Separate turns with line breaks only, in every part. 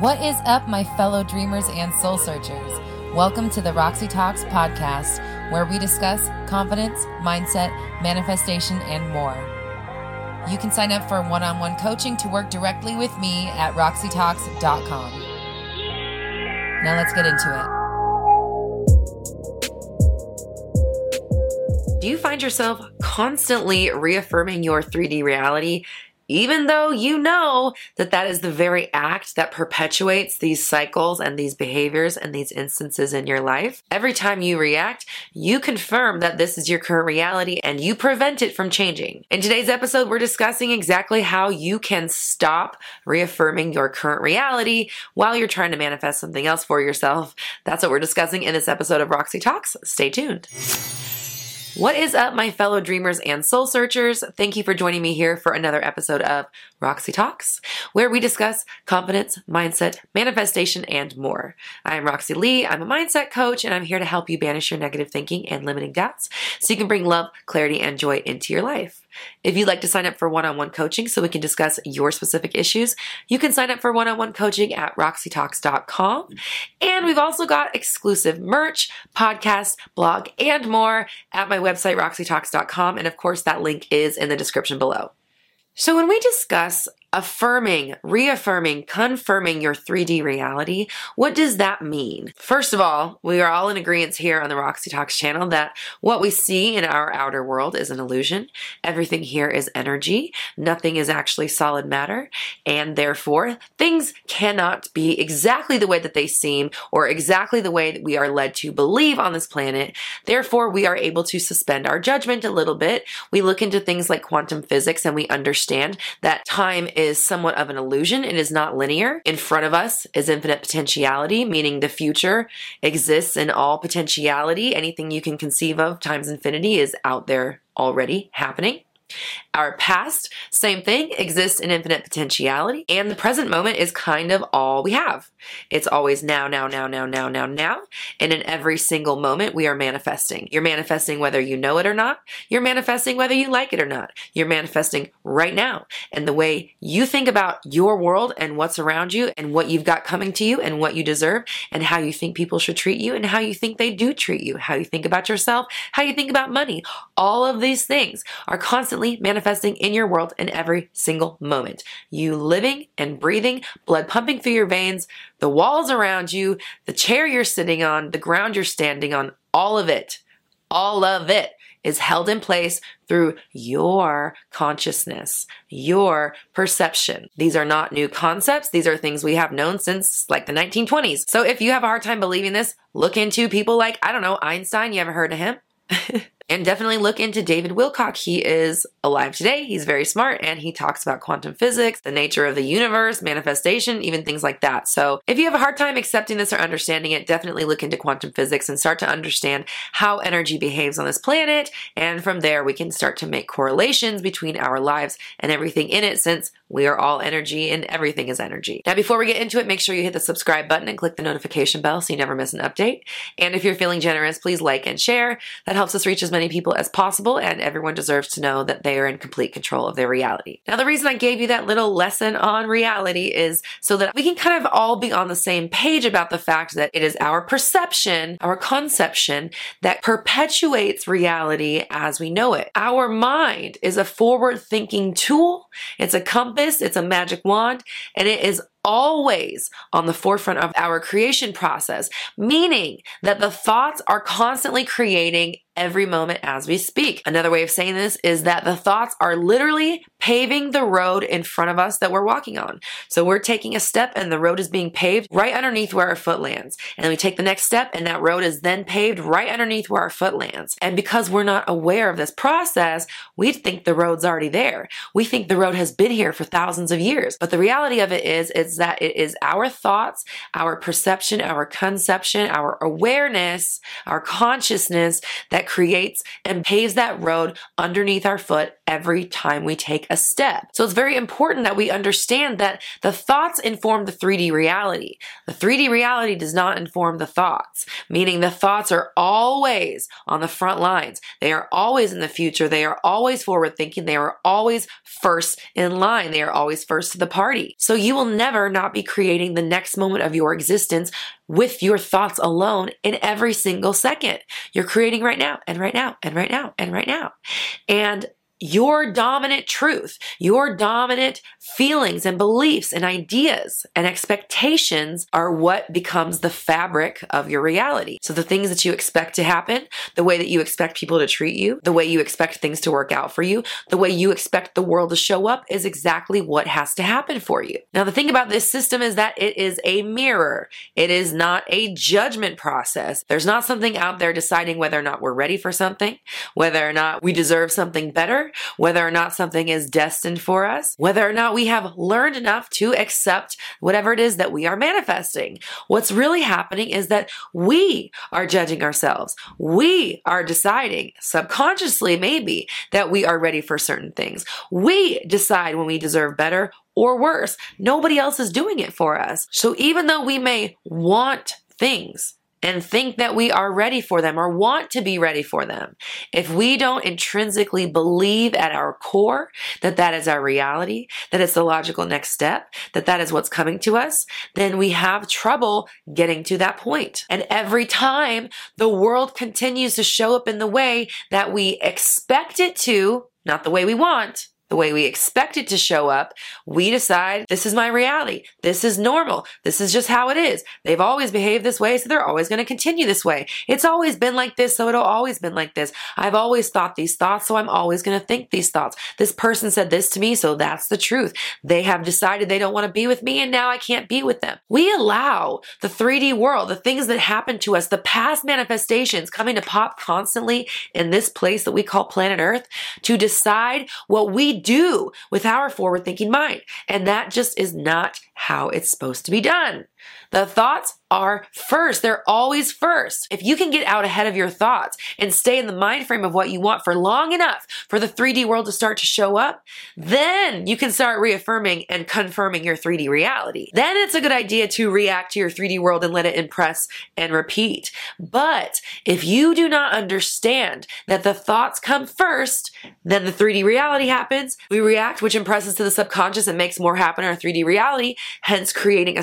What is up, my fellow dreamers and soul searchers? Welcome to the Roxy Talks podcast, where we discuss confidence, mindset, manifestation, and more. You can sign up for one on one coaching to work directly with me at roxytalks.com. Now let's get into it. Do you find yourself constantly reaffirming your 3D reality even though you know that that is the very act that perpetuates these cycles and these behaviors and these instances in your life. Every time you react, you confirm that this is your current reality and you prevent it from changing. In today's episode, we're discussing exactly how you can stop reaffirming your current reality while you're trying to manifest something else for yourself. That's what we're discussing in this episode of Roxy Talks. Stay tuned. What is up, my fellow dreamers and soul searchers? Thank you for joining me here for another episode of Roxy Talks, where we discuss confidence, mindset, manifestation, and more. I'm Roxy Lee. I'm a mindset coach, and I'm here to help you banish your negative thinking and limiting doubts so you can bring love, clarity, and joy into your life. If you'd like to sign up for one on one coaching so we can discuss your specific issues, you can sign up for one on one coaching at roxytalks.com. And we've also got exclusive merch, podcast, blog, and more at my website, roxytalks.com. And of course, that link is in the description below. So, when we discuss affirming, reaffirming, confirming your 3D reality. What does that mean? First of all, we are all in agreement here on the Roxy Talks channel that what we see in our outer world is an illusion. Everything here is energy. Nothing is actually solid matter. And therefore, things cannot be exactly the way that they seem or exactly the way that we are led to believe on this planet. Therefore, we are able to suspend our judgment a little bit. We look into things like quantum physics and we understand that time is somewhat of an illusion. It is not linear. In front of us is infinite potentiality, meaning the future exists in all potentiality. Anything you can conceive of times infinity is out there already happening. Our past, same thing, exists in infinite potentiality, and the present moment is kind of all we have. It's always now, now, now, now, now, now, now, and in every single moment we are manifesting. You're manifesting whether you know it or not. You're manifesting whether you like it or not. You're manifesting right now. And the way you think about your world and what's around you and what you've got coming to you and what you deserve and how you think people should treat you and how you think they do treat you, how you think about yourself, how you think about money. All of these things are constantly manifesting manifesting in your world in every single moment. You living and breathing, blood pumping through your veins, the walls around you, the chair you're sitting on, the ground you're standing on, all of it, all of it is held in place through your consciousness, your perception. These are not new concepts. These are things we have known since like the 1920s. So if you have a hard time believing this, look into people like, I don't know, Einstein. You ever heard of him? and definitely look into David Wilcock. He is alive today. He's very smart and he talks about quantum physics, the nature of the universe, manifestation, even things like that. So, if you have a hard time accepting this or understanding it, definitely look into quantum physics and start to understand how energy behaves on this planet. And from there, we can start to make correlations between our lives and everything in it since we are all energy and everything is energy. Now, before we get into it, make sure you hit the subscribe button and click the notification bell so you never miss an update. And if you're feeling generous, please like and share. That helps us reach as many people as possible, and everyone deserves to know that they are in complete control of their reality. Now, the reason I gave you that little lesson on reality is so that we can kind of all be on the same page about the fact that it is our perception, our conception that perpetuates reality as we know it. Our mind is a forward thinking tool, it's a compass, it's a magic wand, and it is always on the forefront of our creation process, meaning that the thoughts are constantly creating every moment as we speak. Another way of saying this is that the thoughts are literally paving the road in front of us that we're walking on. So we're taking a step and the road is being paved right underneath where our foot lands. And we take the next step and that road is then paved right underneath where our foot lands. And because we're not aware of this process, we think the road's already there. We think the road has been here for thousands of years. But the reality of it is, is that it is our thoughts, our perception, our conception, our awareness, our consciousness that that creates and paves that road underneath our foot every time we take a step. So it's very important that we understand that the thoughts inform the 3D reality. The 3D reality does not inform the thoughts, meaning the thoughts are always on the front lines. They are always in the future. They are always forward thinking. They are always first in line. They are always first to the party. So you will never not be creating the next moment of your existence with your thoughts alone in every single second. You're creating right now and right now and right now and right now. And your dominant truth, your dominant feelings and beliefs and ideas and expectations are what becomes the fabric of your reality. So the things that you expect to happen, the way that you expect people to treat you, the way you expect things to work out for you, the way you expect the world to show up is exactly what has to happen for you. Now, the thing about this system is that it is a mirror. It is not a judgment process. There's not something out there deciding whether or not we're ready for something, whether or not we deserve something better, whether or not something is destined for us, whether or not we have learned enough to accept whatever it is that we are manifesting. What's really happening is that we are judging ourselves. We are deciding subconsciously, maybe, that we are ready for certain things. We decide when we deserve better or worse. Nobody else is doing it for us. So even though we may want things, and think that we are ready for them or want to be ready for them, if we don't intrinsically believe at our core that that is our reality, that it's the logical next step, that that is what's coming to us, then we have trouble getting to that point. And every time the world continues to show up in the way that we expect it to, not the way we want, the way we expect it to show up, we decide this is my reality. This is normal. This is just how it is. They've always behaved this way, so they're always going to continue this way. It's always been like this, so it'll always been like this. I've always thought these thoughts, so I'm always going to think these thoughts. This person said this to me, so that's the truth. They have decided they don't want to be with me, and now I can't be with them. We allow the 3D world, the things that happen to us, the past manifestations coming to pop constantly in this place that we call planet Earth to decide what we do with our forward thinking mind. And that just is not how it's supposed to be done. The thoughts are first. They're always first. If you can get out ahead of your thoughts and stay in the mind frame of what you want for long enough for the 3D world to start to show up, then you can start reaffirming and confirming your 3D reality. Then it's a good idea to react to your 3D world and let it impress and repeat. But if you do not understand that the thoughts come first, then the 3D reality happens. We react, which impresses to the subconscious and makes more happen in our 3D reality, hence creating a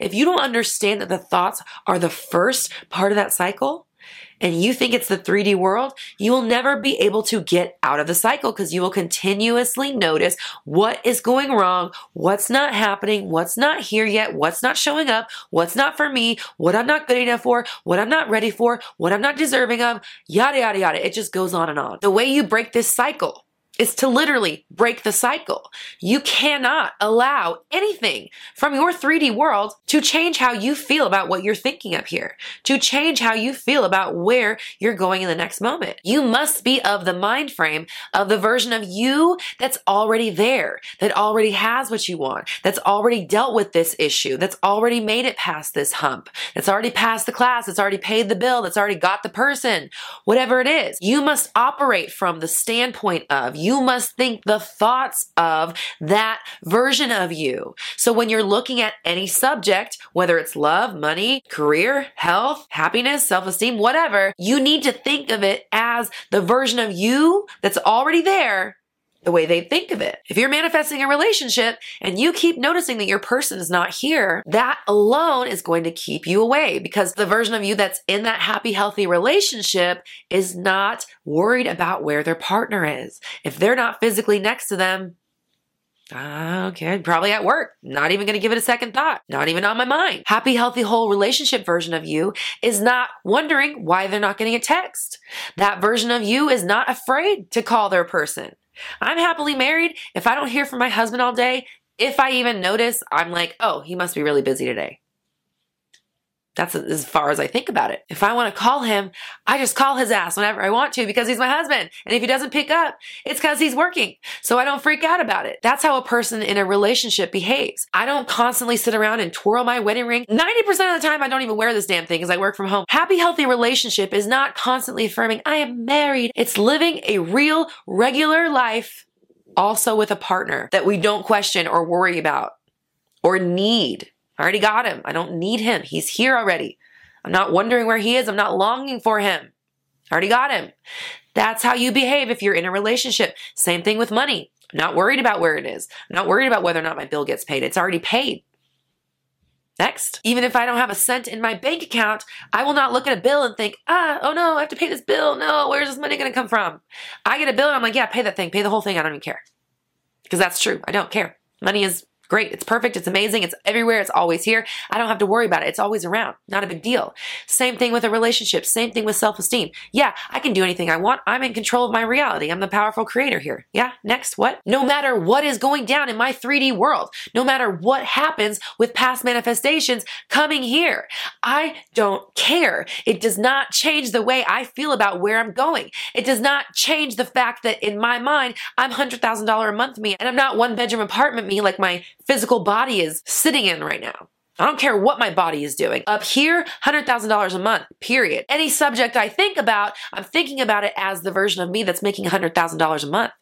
if you don't understand that the thoughts are the first part of that cycle, and you think it's the 3D world, you will never be able to get out of the cycle because you will continuously notice what is going wrong, what's not happening, what's not here yet, what's not showing up, what's not for me, what I'm not good enough for, what I'm not ready for, what I'm not deserving of, yada, yada, yada. It just goes on and on. The way you break this cycle is to literally break the cycle. You cannot allow anything from your 3D world to change how you feel about what you're thinking up here, to change how you feel about where you're going in the next moment. You must be of the mind frame of the version of you that's already there, that already has what you want, that's already dealt with this issue, that's already made it past this hump, that's already passed the class, that's already paid the bill, that's already got the person, whatever it is. You must operate from the standpoint of you must think the thoughts of that version of you. So when you're looking at any subject, whether it's love, money, career, health, happiness, self esteem, whatever, you need to think of it as the version of you that's already there the way they think of it. If you're manifesting a relationship and you keep noticing that your person is not here, that alone is going to keep you away because the version of you that's in that happy, healthy relationship is not worried about where their partner is. If they're not physically next to them, ah, Okay, probably at work. Not even going to give it a second thought. Not even on my mind. Happy, healthy, whole relationship version of you is not wondering why they're not getting a text. That version of you is not afraid to call their person. I'm happily married. If I don't hear from my husband all day, if I even notice, I'm like, oh, he must be really busy today. That's as far as I think about it. If I want to call him, I just call his ass whenever I want to because he's my husband. And if he doesn't pick up, it's because he's working. So I don't freak out about it. That's how a person in a relationship behaves. I don't constantly sit around and twirl my wedding ring. 90% of the time, I don't even wear this damn thing because I work from home. Happy, healthy relationship is not constantly affirming, I am married. It's living a real, regular life also with a partner that we don't question or worry about or need. I already got him. I don't need him. He's here already. I'm not wondering where he is. I'm not longing for him. I already got him. That's how you behave if you're in a relationship. Same thing with money. I'm not worried about where it is. I'm not worried about whether or not my bill gets paid. It's already paid. Next. Even if I don't have a cent in my bank account, I will not look at a bill and think, ah, oh no, I have to pay this bill. No, where's this money going to come from? I get a bill and I'm like, yeah, pay that thing, pay the whole thing. I don't even care. Because that's true. I don't care. Money is Great. It's perfect. It's amazing. It's everywhere. It's always here. I don't have to worry about it. It's always around. Not a big deal. Same thing with a relationship. Same thing with self esteem. Yeah, I can do anything I want. I'm in control of my reality. I'm the powerful creator here. Yeah. Next, what? No matter what is going down in my 3D world, no matter what happens with past manifestations coming here, I don't care. It does not change the way I feel about where I'm going. It does not change the fact that in my mind, I'm $100,000 a month me and I'm not one bedroom apartment me like my physical body is sitting in right now. I don't care what my body is doing. Up here, $100,000 a month, period. Any subject I think about, I'm thinking about it as the version of me that's making $100,000 a month.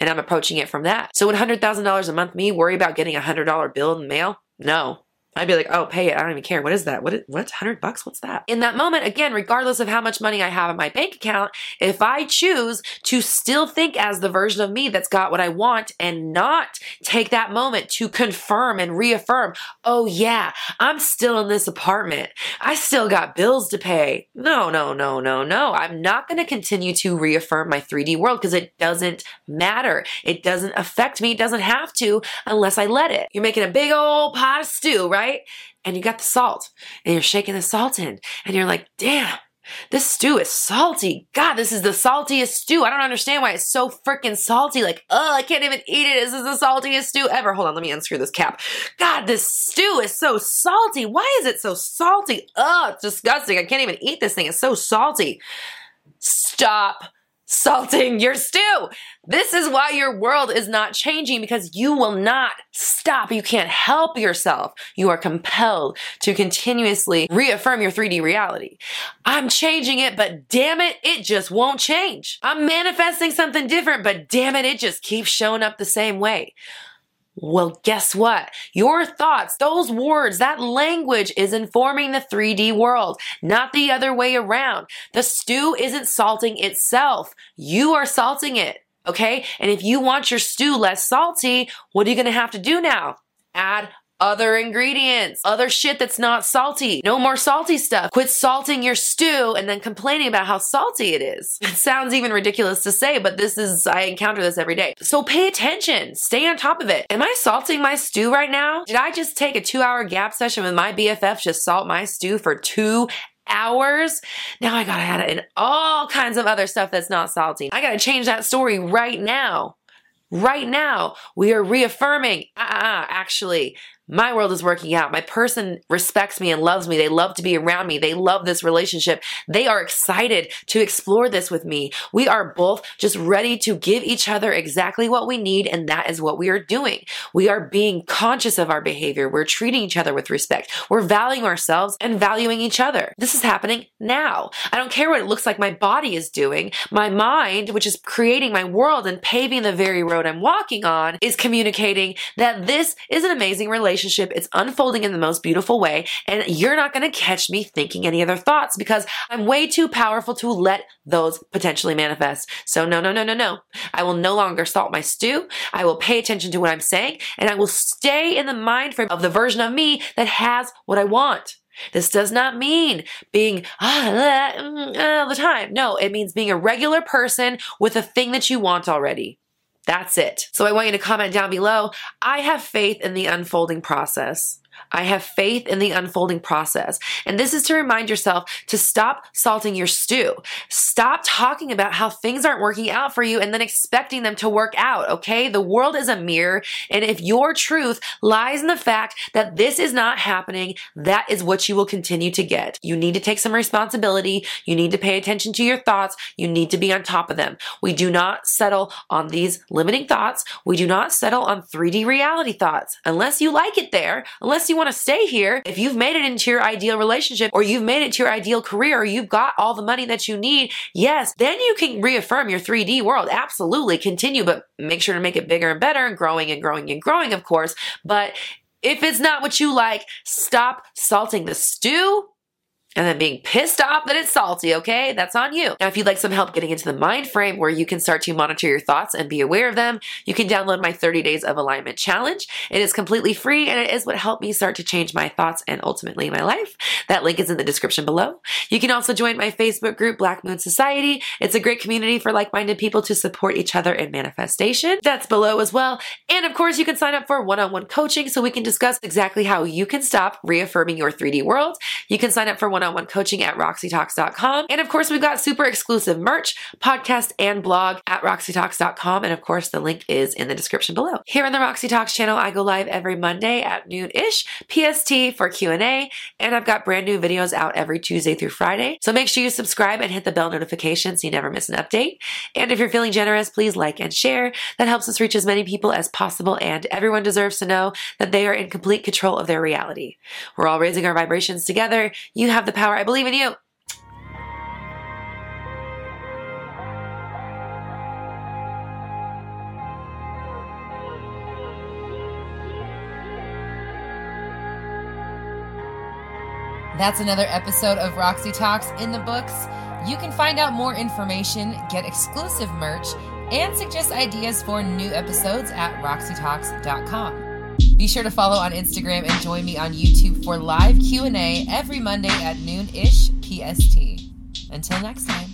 And I'm approaching it from that. So would $100,000 a month me worry about getting a $100 bill in the mail? No. I'd be like, oh, pay it. I don't even care. What is that? What? Is, what's hundred bucks? What's that? In that moment, again, regardless of how much money I have in my bank account, if I choose to still think as the version of me that's got what I want and not take that moment to confirm and reaffirm, oh yeah, I'm still in this apartment. I still got bills to pay. No, no, no, no, no. I'm not going to continue to reaffirm my 3D world because it doesn't matter. It doesn't affect me. It doesn't have to unless I let it. You're making a big old pot of stew, right? Right? And you got the salt and you're shaking the salt in and you're like, damn, this stew is salty. God, this is the saltiest stew. I don't understand why it's so freaking salty. Like, oh, I can't even eat it. This is the saltiest stew ever. Hold on, let me unscrew this cap. God, this stew is so salty. Why is it so salty? Oh, it's disgusting. I can't even eat this thing. It's so salty. Stop salting your stew. This is why your world is not changing because you will not stop. You can't help yourself. You are compelled to continuously reaffirm your 3D reality. I'm changing it, but damn it, it just won't change. I'm manifesting something different, but damn it, it just keeps showing up the same way. Well, guess what? Your thoughts, those words, that language is informing the 3D world, not the other way around. The stew isn't salting itself. You are salting it. Okay. And if you want your stew less salty, what are you going to have to do now? Add other ingredients, other shit that's not salty. No more salty stuff. Quit salting your stew and then complaining about how salty it is. It sounds even ridiculous to say, but this is, I encounter this every day. So pay attention. Stay on top of it. Am I salting my stew right now? Did I just take a two hour gap session with my BFF, just salt my stew for two hours. Now I gotta add in all kinds of other stuff that's not salty. I gotta change that story right now. Right now, we are reaffirming, uh, uh, actually, my world is working out. My person respects me and loves me. They love to be around me. They love this relationship. They are excited to explore this with me. We are both just ready to give each other exactly what we need, and that is what we are doing. We are being conscious of our behavior. We're treating each other with respect. We're valuing ourselves and valuing each other. This is happening now. I don't care what it looks like my body is doing. My mind, which is creating my world and paving the very road I'm walking on, is communicating that this is an amazing relationship relationship. It's unfolding in the most beautiful way. And you're not going to catch me thinking any other thoughts because I'm way too powerful to let those potentially manifest. So no, no, no, no, no. I will no longer salt my stew. I will pay attention to what I'm saying and I will stay in the mind frame of the version of me that has what I want. This does not mean being ah, uh, all the time. No, it means being a regular person with a thing that you want already. That's it. So I want you to comment down below. I have faith in the unfolding process. I have faith in the unfolding process. And this is to remind yourself to stop salting your stew. Stop talking about how things aren't working out for you and then expecting them to work out, okay? The world is a mirror. And if your truth lies in the fact that this is not happening, that is what you will continue to get. You need to take some responsibility. You need to pay attention to your thoughts. You need to be on top of them. We do not settle on these limiting thoughts. We do not settle on 3D reality thoughts unless you like it there, unless you want to stay here. If you've made it into your ideal relationship or you've made it to your ideal career or you've got all the money that you need, yes, then you can reaffirm your 3D world. Absolutely continue, but make sure to make it bigger and better and growing and growing and growing, of course. But if it's not what you like, stop salting the stew and then being pissed off that it's salty, okay? That's on you. Now, if you'd like some help getting into the mind frame where you can start to monitor your thoughts and be aware of them, you can download my 30 Days of Alignment Challenge. It is completely free and it is what helped me start to change my thoughts and ultimately my life. That link is in the description below. You can also join my Facebook group, Black Moon Society. It's a great community for like minded people to support each other in manifestation. That's below as well. And of course, you can sign up for one on one coaching so we can discuss exactly how you can stop reaffirming your 3D world. You can sign up for one on one coaching at roxytalks.com. And of course, we've got super exclusive merch, podcast, and blog at roxytalks.com. And of course, the link is in the description below. Here on the Roxy Talks channel, I go live every Monday at noon-ish PST for Q&A. And I've got brand new videos out every Tuesday through Friday. So make sure you subscribe and hit the bell notification so you never miss an update. And if you're feeling generous, please like and share. That helps us reach as many people as possible. And everyone deserves to know that they are in complete control of their reality. We're all raising our vibrations together. You have the power. I believe in you. That's another episode of Roxy Talks in the books. You can find out more information, get exclusive merch, and suggest ideas for new episodes at roxytalks.com. Be sure to follow on Instagram and join me on YouTube for live Q&A every Monday at noon-ish PST. Until next time.